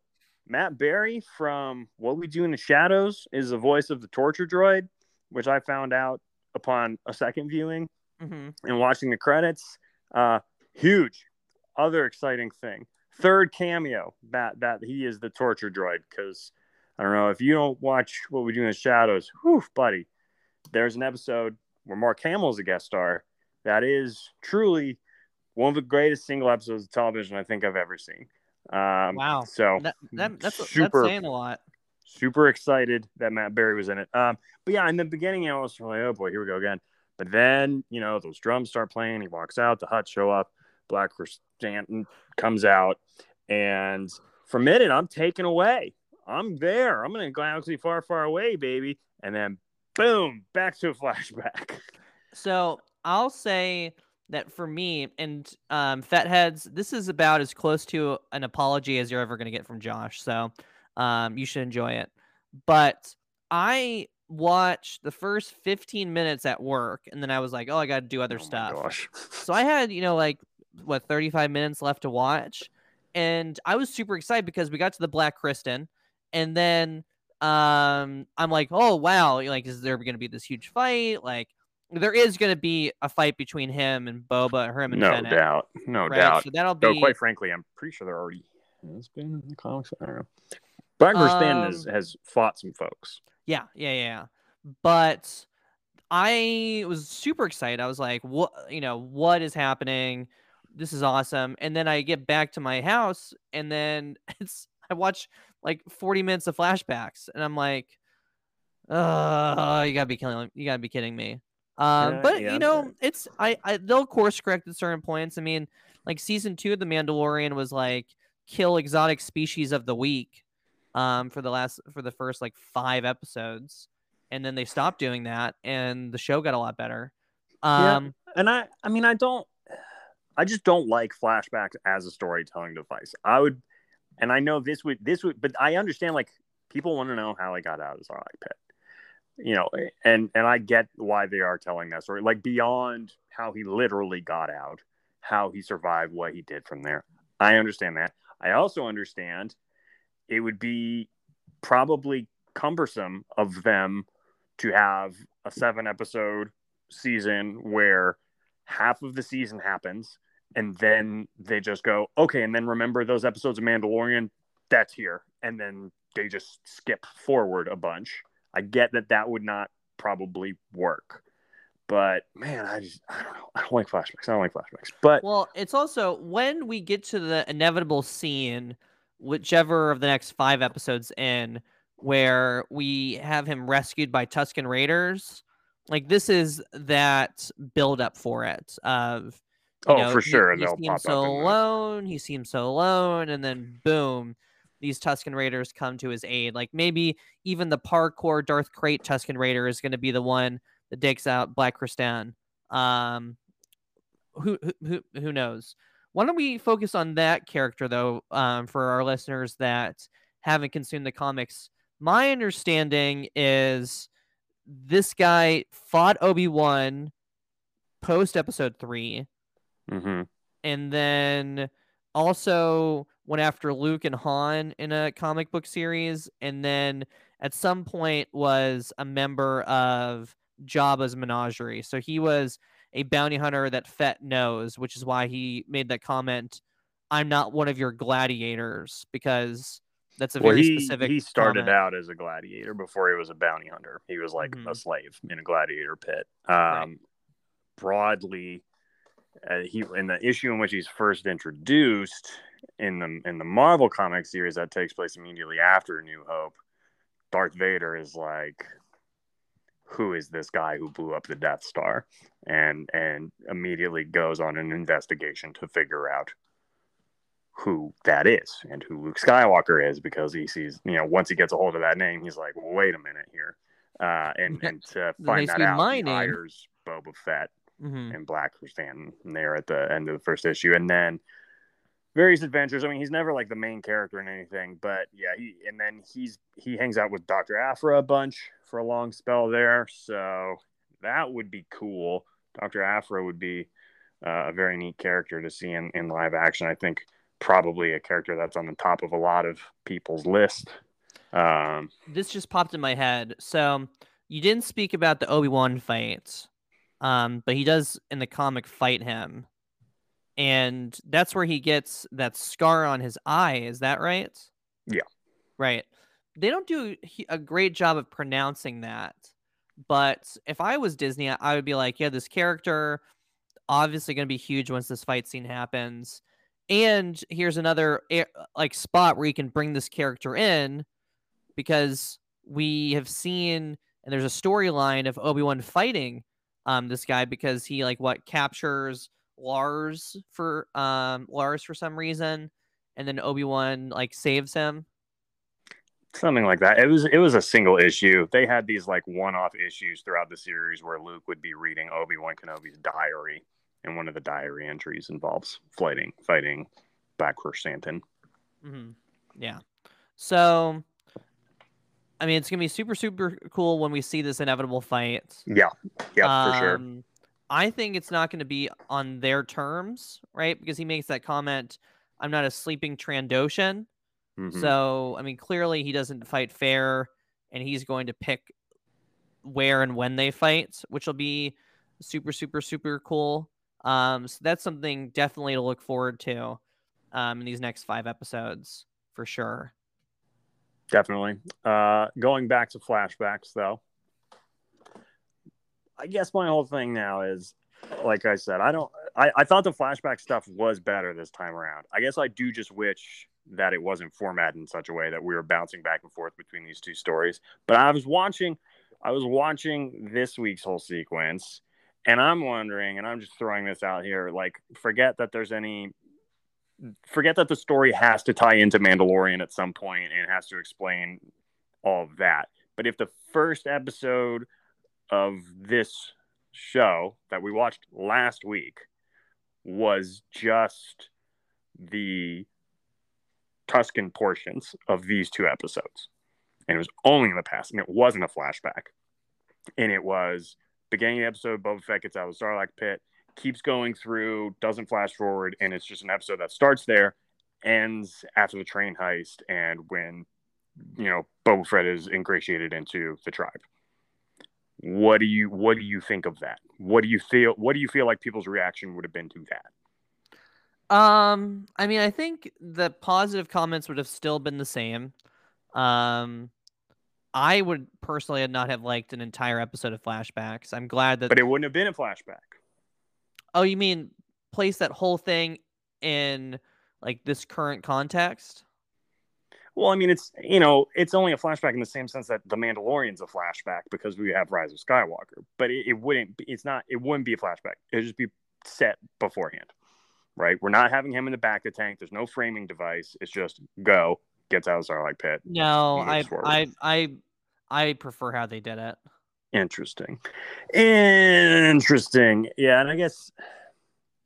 Matt Berry from What We Do in the Shadows is the voice of the torture droid, which I found out upon a second viewing hmm and watching the credits. Uh, huge. Other exciting thing. Third cameo that that he is the torture droid because I don't know if you don't watch what we do in the shadows. Whew, buddy. There's an episode where Mark Hamill's a guest star. That is truly one of the greatest single episodes of television I think I've ever seen. Um, Wow. So That, that that's super that's saying a lot. super excited that Matt Berry was in it. Um, but yeah, in the beginning, I was like, oh boy, here we go again. But then, you know, those drums start playing. He walks out, the Hutt show up, Black Krrsantan comes out, and for a minute, I'm taken away. I'm there. I'm in a galaxy far, far away, baby. And then, boom, back to a flashback. So I'll say that for me and um, Fatheads, this is about as close to an apology as you're ever going to get from Josh. So um, you should enjoy it. But I watched the first 15 minutes at work, and then I was like, oh, I got to do other Oh stuff. So I had, you know, like what 35 minutes left to watch, and I was super excited because we got to the Black Krrsantan, and then um I'm like, oh wow, like is there going to be this huge fight? Like there is going to be a fight between him and Boba, him and No Fennec, doubt. No right? doubt. So that'll Though, be quite frankly, I'm pretty sure there already has been in the comics. I don't know. Black Krrsantan has, Um, has fought some folks. Yeah, yeah, yeah. yeah. But I was super excited. I was like, what, you know, what is happening? This is awesome. And then I get back to my house and then it's, I watch like 40 minutes of flashbacks and I'm like, oh, you gotta be killing, you gotta be kidding me. Um, Yeah, but yeah, you know, it's, I, I, they'll course correct at certain points. I mean, like season two of The Mandalorian was like kill exotic species of the week um, for the last for the first like five episodes, and then they stopped doing that, and the show got a lot better. Yeah. Um, and I, I mean, I don't, I just don't like flashbacks as a storytelling device. I would, and I know this would, this would, but I understand like people want to know how he got out of Sarlacc pit, you know, and and I get why they are telling that story, like beyond how he literally got out, how he survived, what he did from there. I understand that. I also understand it would be probably cumbersome of them to have a seven episode season where half of the season happens and then they just go okay and then remember those episodes of mandalorian that's here and then they just skip forward a bunch i get that that would not probably work but man i just i don't know i don't like flashbacks i don't like flashbacks but Well, it's also when we get to the inevitable scene, whichever of the next five episodes in, where we have him rescued by Tusken Raiders. Like this is that build up for it. Of you oh know, for he- sure he, seems so up in the- alone. He seems so alone, and then boom, these Tusken Raiders come to his aid. Like maybe even the parkour Darth Crate Tusken Raider is going to be the one that digs out Black Krrsantan. Um, who who who knows? Why don't we focus on that character though, um, for our listeners that haven't consumed the comics? My understanding is this guy fought Obi Wan post Episode Three, Mhm. and then also went after Luke and Han in a comic book series, and then at some point was a member of Jabba's menagerie. So he was a bounty hunter that Fett knows, which is why he made that comment. I'm not one of your gladiators because that's a well, very he, specific. he started comment. out as a gladiator before he was a bounty hunter. He was like a Mhm. slave in a gladiator pit. Um, Broadly, uh, he in the issue in which he's first introduced in the in the Marvel comic series that takes place immediately after New Hope. Darth Vader is like, who is this guy who blew up the Death Star, and and immediately goes on an investigation to figure out who that is and who Luke Skywalker is because he sees, you know, once he gets a hold of that name, he's like, wait a minute here. Uh, and, and to find that out, my he name. hires Boba Fett Mhm. and Black Krrsantan there at the end of the first issue. And then various adventures. I mean, he's never like the main character in anything, but yeah, he and then he's he hangs out with Dr. Aphra a bunch for a long spell there. So that would be cool. Dr. Aphra would be uh, a very neat character to see in, in live action. I think probably a character that's on the top of a lot of people's list. Um, this just popped in my head. So you didn't speak about the Obi Wan fight, um, but he does in the comic fight him, and that's where he gets that scar on his eye. Is that right? Yeah. Right. They don't do a great job of pronouncing that, but if I was Disney, I would be like, yeah, this character obviously going to be huge once this fight scene happens. And here's another like spot where you can bring this character in because we have seen and there's a storyline of Obi-Wan fighting um this guy because he like what captures Lars for um Lars for some reason and then Obi-Wan like saves him. something like that. It was it was a single issue. They had these like one-off issues throughout the series where Luke would be reading Obi-Wan Kenobi's diary, and one of the diary entries involves fighting fighting Black Krrsantan. hmm Yeah. So I mean it's gonna be super, super cool when we see this inevitable fight. Yeah, yeah, for sure. Um, I think it's not going to be on their terms, right? Because he makes that comment, "I'm not a sleeping Trandoshan." Mhm. So, I mean, clearly he doesn't fight fair, and he's going to pick where and when they fight, which will be super, super, super cool. Um, so that's something definitely to look forward to um, in these next five episodes for sure. Definitely. Uh, going back to flashbacks, though, I guess my whole thing now is, like I said, I don't. I, I thought the flashback stuff was better this time around. I guess I do just wish that it wasn't formatted in such a way that we were bouncing back and forth between these two stories. But I was watching, I was watching this week's whole sequence, and I'm wondering, and I'm just throwing this out here, like, forget that there's any forget that the story has to tie into Mandalorian at some point and has to explain all of that. But if the first episode of this show that we watched last week was just the Tusken portions of these two episodes, and it was only in the past, and it wasn't a flashback, and it was beginning of the episode, Boba Fett gets out of the Sarlacc pit, keeps going through, doesn't flash forward, and it's just an episode that starts there, ends after the train heist, and when you know, Boba Fett is ingratiated into the tribe. What do you what do you think of that? What do you feel what do you feel like people's reaction would have been to that? Um, I mean, I think the positive comments would have still been the same. Um, I would personally not have liked an entire episode of flashbacks. I'm glad that. But it wouldn't have been a flashback. Oh, you mean place that whole thing in like this current context? Well, I mean, it's you know, it's only a flashback in the same sense that the Mandalorian's a flashback because we have Rise of Skywalker. But it, it wouldn't. Be, it's not. It wouldn't be a flashback. It'd just be set beforehand, right? We're not having him in the back of the tank. There's no framing device. It's just go gets out of the Sarlacc Pit. No, I. I, I, I prefer how they did it. Interesting. Interesting. Yeah, and I guess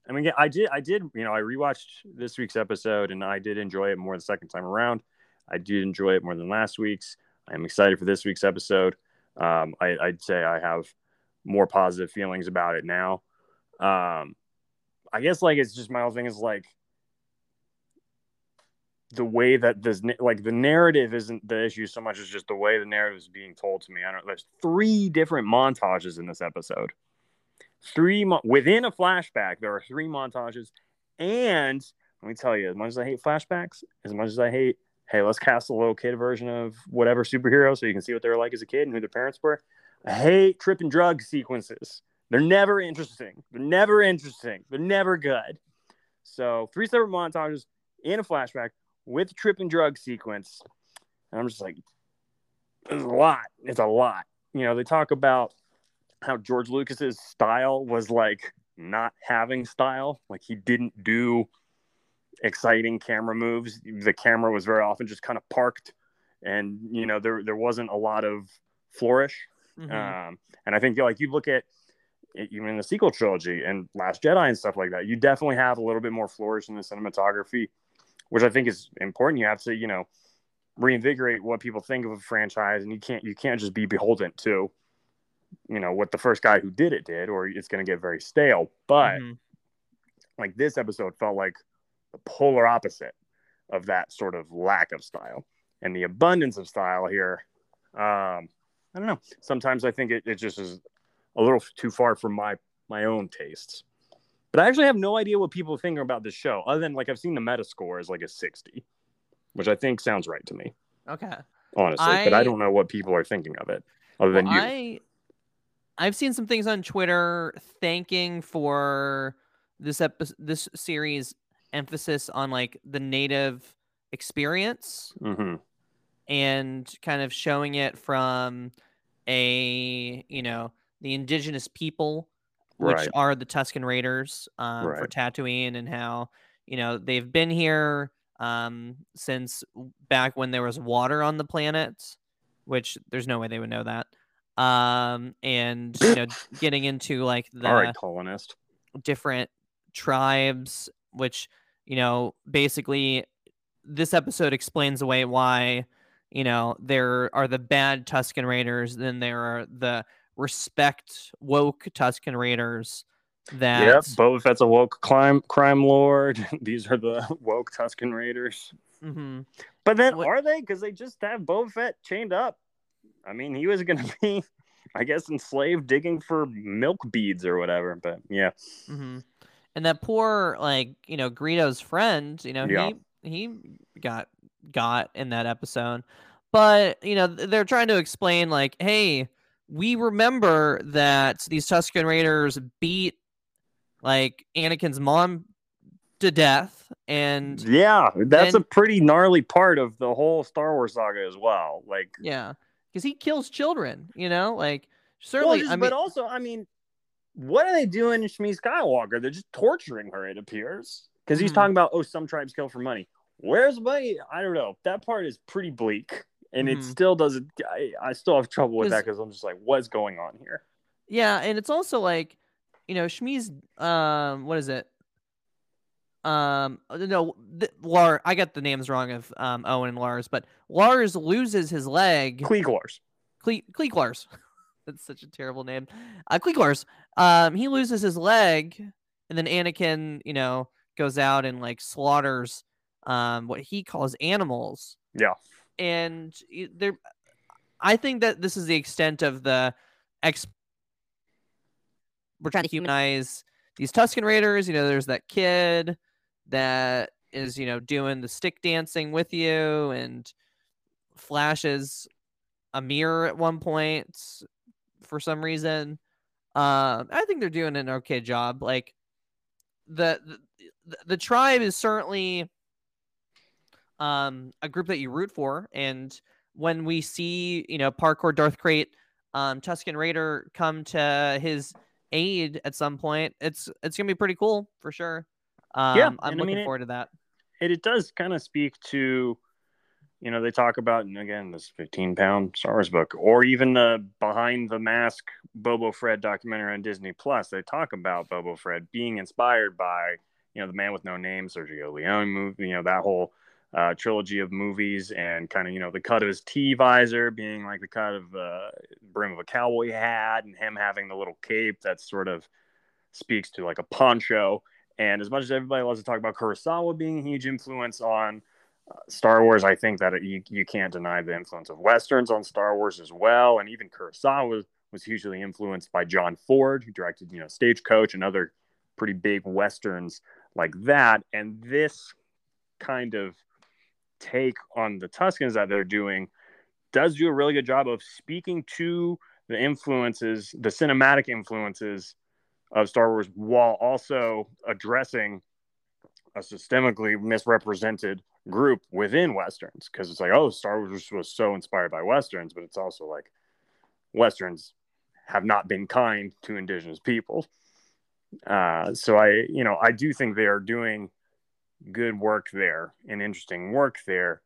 I mean I did I did, you know, I rewatched this week's episode and I did enjoy it more the second time around. I did enjoy it more than last week's. I'm excited for this week's episode. Um, I, I'd say I have more positive feelings about it now. Um, I guess like it's just my whole thing is like the way that this like the narrative isn't the issue so much as just the way the narrative is being told to me. I don't. There's three different montages in this episode. Three mo- within a flashback, there are three montages, and let me tell you, as much as I hate flashbacks, as much as I hate, hey, let's cast a little kid version of whatever superhero so you can see what they were like as a kid and who their parents were. I hate trip and drug sequences. They're never interesting. They're never interesting. They're never good. So three separate montages in a flashback with trip and drug sequence. And I'm just like, it's a lot. It's a lot. You know, they talk about how George Lucas's style was like not having style. Like he didn't do exciting camera moves. The camera was very often just kind of parked, and you know there there wasn't a lot of flourish. Mhm. Um, and I think like you look at even in the sequel trilogy and Last Jedi and stuff like that, you definitely have a little bit more flourish in the cinematography, which I think is important. You have to, you know, reinvigorate what people think of a franchise, and you can't you can't just be beholden to, you know, what the first guy who did it did, or it's going to get very stale. But Mhm. like this episode felt like the polar opposite of that sort of lack of style and the abundance of style here. Um, I don't know. Sometimes I think it, it just is a little too far from my my own tastes. But I actually have no idea what people think about this show, other than like I've seen the meta score is like a 60, which I think sounds right to me, Okay. honestly. but I I- don't know what people are thinking of it, other than Well, you. I I've seen some things on Twitter thanking for this episode, this series emphasis on like the native experience hmm and kind of showing it from a you know the indigenous people which Right. are the Tusken Raiders um, for Right. Tatooine and how you know they've been here um, since back when there was water on the planet, which there's no way they would know that. Um, and you know, getting into like the All right, colonist. different tribes, which you know basically this episode explains away why you know there are the bad Tusken Raiders, then there are the respect woke Tusken Raiders that Yep, Boba Fett's a woke crime crime lord. These are the woke Tusken Raiders. Mhm. But then What- are they? Because they just have Boba Fett chained up. I mean, he was going to be, I guess, enslaved digging for milk beads or whatever. But yeah, hmm And that poor, like you know, Greedo's friend, you know, Yeah. he he got got in that episode, but you know, they're trying to explain like, hey, we remember that these Tusken Raiders beat like Anakin's mom to death, and yeah, that's then- a pretty gnarly part of the whole Star Wars saga as well. Like, yeah, because he kills children, you know, like well, certainly. just- I mean, but also, I mean, what are they doing to Shmi Skywalker? They're just torturing her. It appears because he's Mhm. talking about, oh, some tribes kill for money. Where's the money? I don't know. That part is pretty bleak, and it Mhm. still doesn't. I, I still have trouble with that 'Cause- because I'm just like, what's going on here? Yeah, and it's also like, you know, Shmi's um what is it? Um uh, no, th- Lar I got the names wrong of um Owen and Lars, but Lars loses his leg. Cleeglars. Cle- Cleeklars. That's such a terrible name. Uh Cleeklars. Um he loses his leg and then Anakin, you know, goes out and like slaughters um what he calls animals Yeah. And there, I think that this is the extent of the ex. We're trying to humanize these Tusken Raiders. You know, there's that kid that is, you know, doing the stick dancing with you and flashes a mirror at one point for some reason. Um, I think they're doing an okay job. Like the the, the tribe is certainly um a group that you root for, and when we see you know parkour Darth Crate, um, Tusken Raider come to his aid at some point, it's it's gonna be pretty cool for sure. Um, Yeah, I'm and I looking mean, it- forward to that. it, it does kind of speak to you know they talk about and again this 15 pound star wars book or even the behind the mask bobo fred documentary on disney plus they talk about bobo fred being inspired by you know the man with no name sergio leone movie you know that whole uh, trilogy of movies and kind of you know the cut of his t visor being like the cut of the brim of a cowboy hat and him having the little cape that sort of speaks to like a poncho and as much as everybody loves to talk about Kurosawa being a huge influence on uh, Star Wars, I think that you, you can't deny the influence of Westerns on Star Wars as well. And even Kurosawa was, was hugely influenced by John Ford, who directed, you know, Stagecoach and other pretty big Westerns like that. And this kind of take on the Tuskens that they're doing does do a really good job of speaking to the influences, the cinematic influences of Star Wars while also addressing a systemically misrepresented group within westerns. Because it's like oh Star Wars was so inspired by westerns but it's also like westerns have not been kind to indigenous people. Uh, so I you know I do think they are doing good work there and interesting work there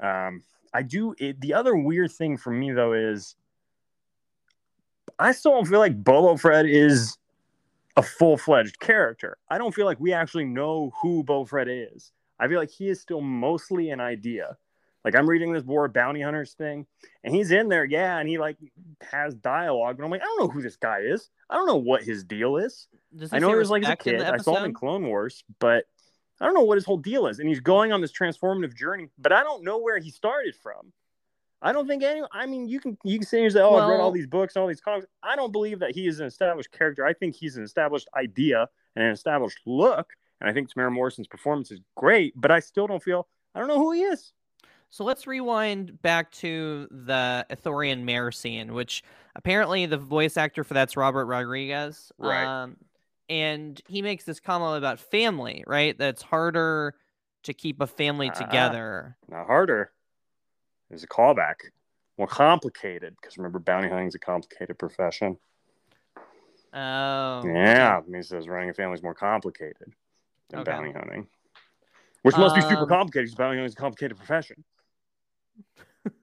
um, I do it, the other weird thing for me though is I still don't feel like Bobo Fred is a full fledged character. I don't feel like we actually know who Boba Fred is. I feel like he is still mostly an idea. Like I'm reading this Board Bounty Hunters thing, and he's in there, yeah, and he like has dialogue, but I'm like, I don't know who this guy is. I don't know what his deal is. I know he was like a kid. I saw him in? Clone Wars, but I don't know what his whole deal is. And he's going on this transformative journey, but I don't know where he started from. I don't think any. I mean, you can you can say that oh, I've read all these books and all these comics. I don't believe that he is an established character. I think he's an established idea and an established look. And I think Temuera Morrison's performance is great, but I still don't feel. I don't know who he is. So let's rewind back to the Ithorian mare scene, which apparently the voice actor for that's Robert Rodriguez. Right. Um, and he makes this comment about family, right? That's harder to keep a family Ah. together. Not harder. There's a callback. More complicated because remember, bounty hunting is a complicated profession. Oh. Yeah, he says running a family is more complicated than Okay. bounty hunting, which must be super Um, complicated because bounty hunting is a complicated profession.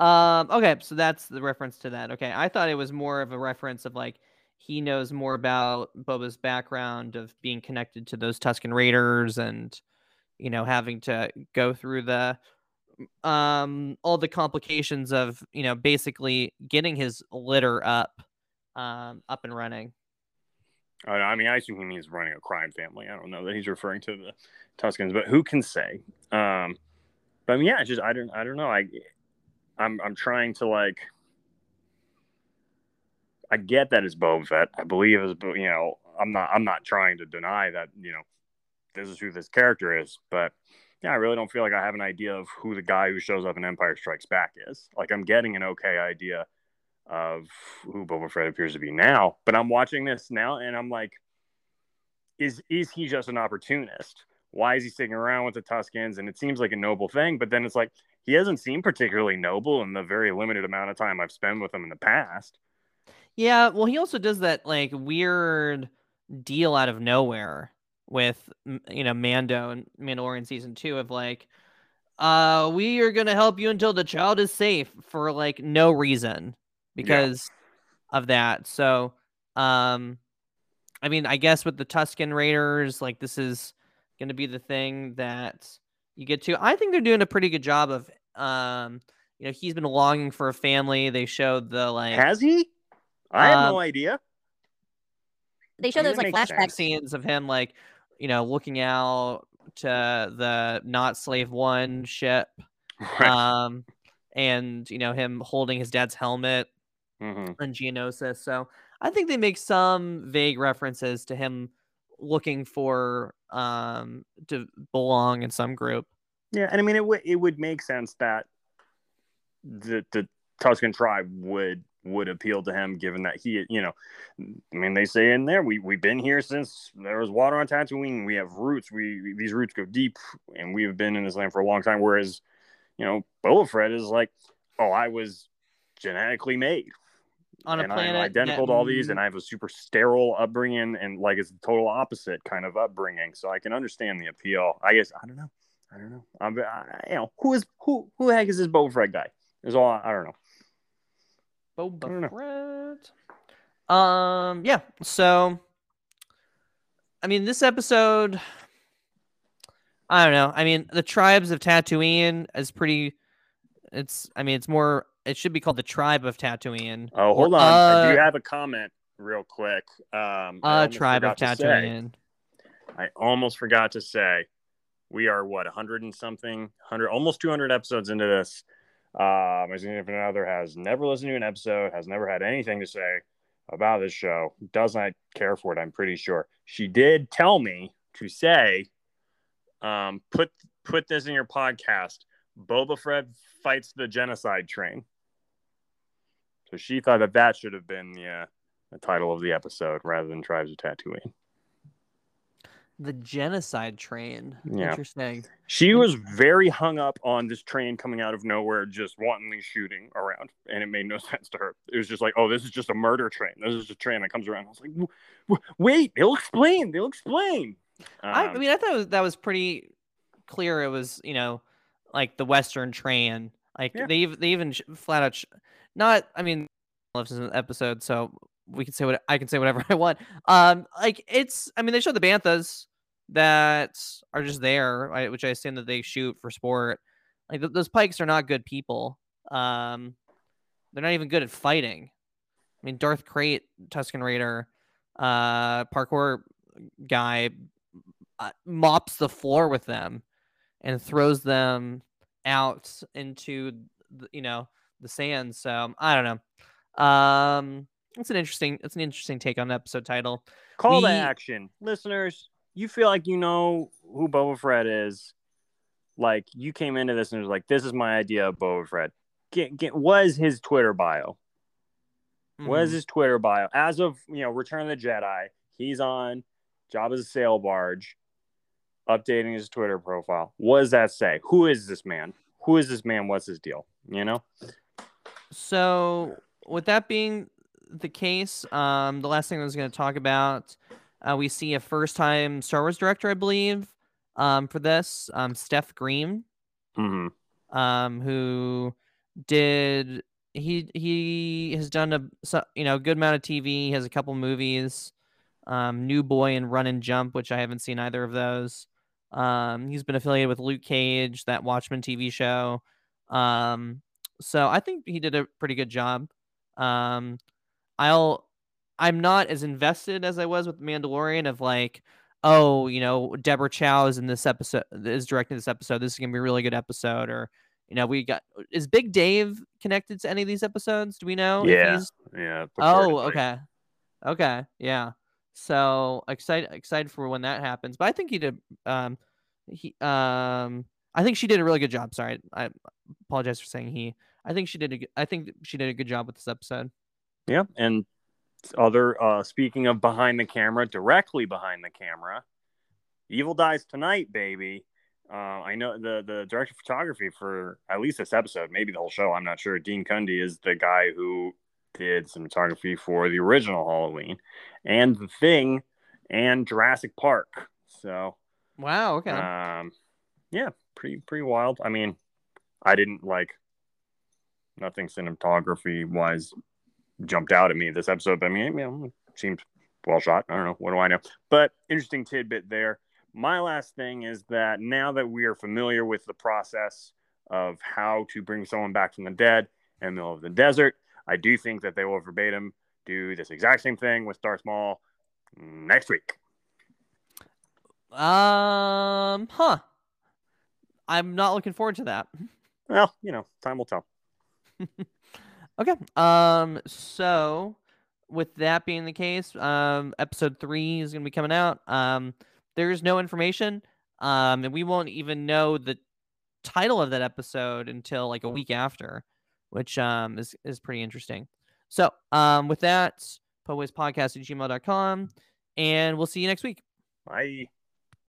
um okay so that's the reference to that okay i thought it was more of a reference of like he knows more about boba's background of being connected to those Tusken raiders and you know having to go through the um all the complications of you know basically getting his litter up um up and running Uh, I mean, I assume he means running a crime family. I don't know that he's referring to the Tuskens, but who can say? Um, but I mean, yeah, just I don't, I don't know. I, I'm, I'm trying to like. I get that it's Boba Fett. I believe it's, you know, I'm not, I'm not trying to deny that, you know, this is who this character is, but yeah, I really don't feel like I have an idea of who the guy who shows up in Empire Strikes Back is. Like, I'm getting an okay idea of who Boba Fett appears to be now. But I'm watching this now and I'm like, is is he just an opportunist? Why is he sticking around with the Tuskens? And it seems like a noble thing, but then it's like he hasn't seemed particularly noble in the very limited amount of time I've spent with him in the past. Yeah well he also does that like weird deal out of nowhere with you know mando and mandalorian season two of like uh we are gonna help you until the child is safe for like no reason because of that. So um i mean i guess with the Tusken raiders like this is gonna be the thing that you get to. I think they're doing a pretty good job of um you know he's been longing for a family. They showed the like Has he? I have Um, no idea. they show I mean, those like it flashback sense. scenes of him like you know looking out to the not slave one ship Right. um, and you know him holding his dad's helmet Mhm. and Geonosis. So I think they make some vague references to him looking for um to belong in some group. Yeah, and I mean it would it would make sense that the the Tusken tribe would would appeal to him, given that he, you know, I mean they say in there we we've been here since there was water on Tatooine. We have roots. We these roots go deep, and we have been in this land for a long time. Whereas, you know, Boba Fett is like, oh, I was genetically made On a and planet I'm identical that- to all these, and I have a super sterile upbringing, and like it's the total opposite kind of upbringing. So I can understand the appeal. I guess I don't know. I don't know. I'm, I, you know, who is who? Who the heck is this Boba Fett guy? Is all I, I don't know. I don't know. Boba Fett. Um, yeah. So, I mean, this episode, I don't know. I mean, the tribes of Tatooine is pretty. It's. I mean, it's more. It should be called the tribe of Tatooine. Oh, hold Or, on. I do uh, have a comment real quick. Um, I A almost tribe of forgot say- Tatooine. I almost forgot to say, we are what 100 and something, 100, almost 200 episodes into this. Uh, my significant other has never listened to an episode, has never had anything to say about this show, does not care for it. I'm pretty sure she did tell me to say, um, put put this in your podcast. Boba Fred fights the genocide train. So she thought that that should have been the, uh, the title of the episode rather than Tribes of Tatooine. The genocide train. Yeah. Interesting. She was very hung up on this train coming out of nowhere, just wantonly shooting around, and it made no sense to her. It was just like, oh, this is just a murder train. This is a train that comes around. I was like, "W- w- wait, they'll explain. They'll explain. I, I Um, mean, I thought was, that was pretty clear. It was, you know, like the Western train. Like Yeah. they they even flat out, sh- not. I mean, left in the episode, so we can say what I can say whatever I want. Um, like it's. I mean, they showed the banthas that are just there, right, which I assume that they shoot for sport. Like th- those Pykes are not good people. Um, they're not even good at fighting. I mean, Darth Crate, Tuscan Raider, uh, parkour guy uh, mops the floor with them and throws them out into the, you know the sand. So I don't know. Um, it's an interesting it's an interesting take on the episode title. call to action, listeners. You feel like you know who Boba Fred is. Like you came into this and was like, "This is my idea of Boba Fred." Get, get, was his Twitter bio? What is Mhm. his Twitter bio? As of you know, Return of the Jedi, he's on Jabba's sail barge, updating his Twitter profile. What does that say? Who is this man? Who is this man? What's his deal? You know? So, with that being the case, um, the last thing I was going to talk about, uh, we see a first-time Star Wars director, I believe, um, for this, um, Steph Green, hmm um, who did he he has done a you know good amount of TV. He has a couple movies, um, New Boy and Run and Jump, which I haven't seen either of those. Um, he's been affiliated with Luke Cage, that Watchmen TV show. Um, so I think he did a pretty good job. Um, I'll I'm not as invested as I was with Mandalorian of like, oh, you know, Deborah Chow is in this episode is directing this episode. This is gonna be a really good episode, or you know, we got is Big Dave connected to any of these episodes? Do we know? Yeah. Yeah. Oh, okay. Okay. Yeah. So excited excited for when that happens. But I think he did um he um I think she did a really good job. Sorry. I apologize for saying he. I think she did a I think she did a good job with this episode. Yeah, and other uh speaking of behind the camera, directly behind the camera, Evil Dies Tonight, baby. Uh, I know the the director of photography for at least this episode, maybe the whole show. I'm not sure. Dean Cundey is the guy who did cinematography for the original Halloween and The Thing and Jurassic Park. So, Wow, okay. um, yeah, pretty pretty wild. I mean, I didn't like nothing cinematography wise jumped out at me this episode. But I mean, you know, seems well shot. I don't know. What do I know? But interesting tidbit there. My last thing is that now that we are familiar with the process of how to bring someone back from the dead in the middle of the desert, I do think that they will verbatim do this exact same thing with Darth Maul next week. Um, huh. I'm not looking forward to that. Well, you know, time will tell. Okay. Um. So, with that being the case, um, episode three is going to be coming out. Um, there's no information. Um, and we won't even know the title of that episode until like a week after, which um is is pretty interesting. So, um, with that, Podcast at gmail.com, and we'll see you next week. Bye.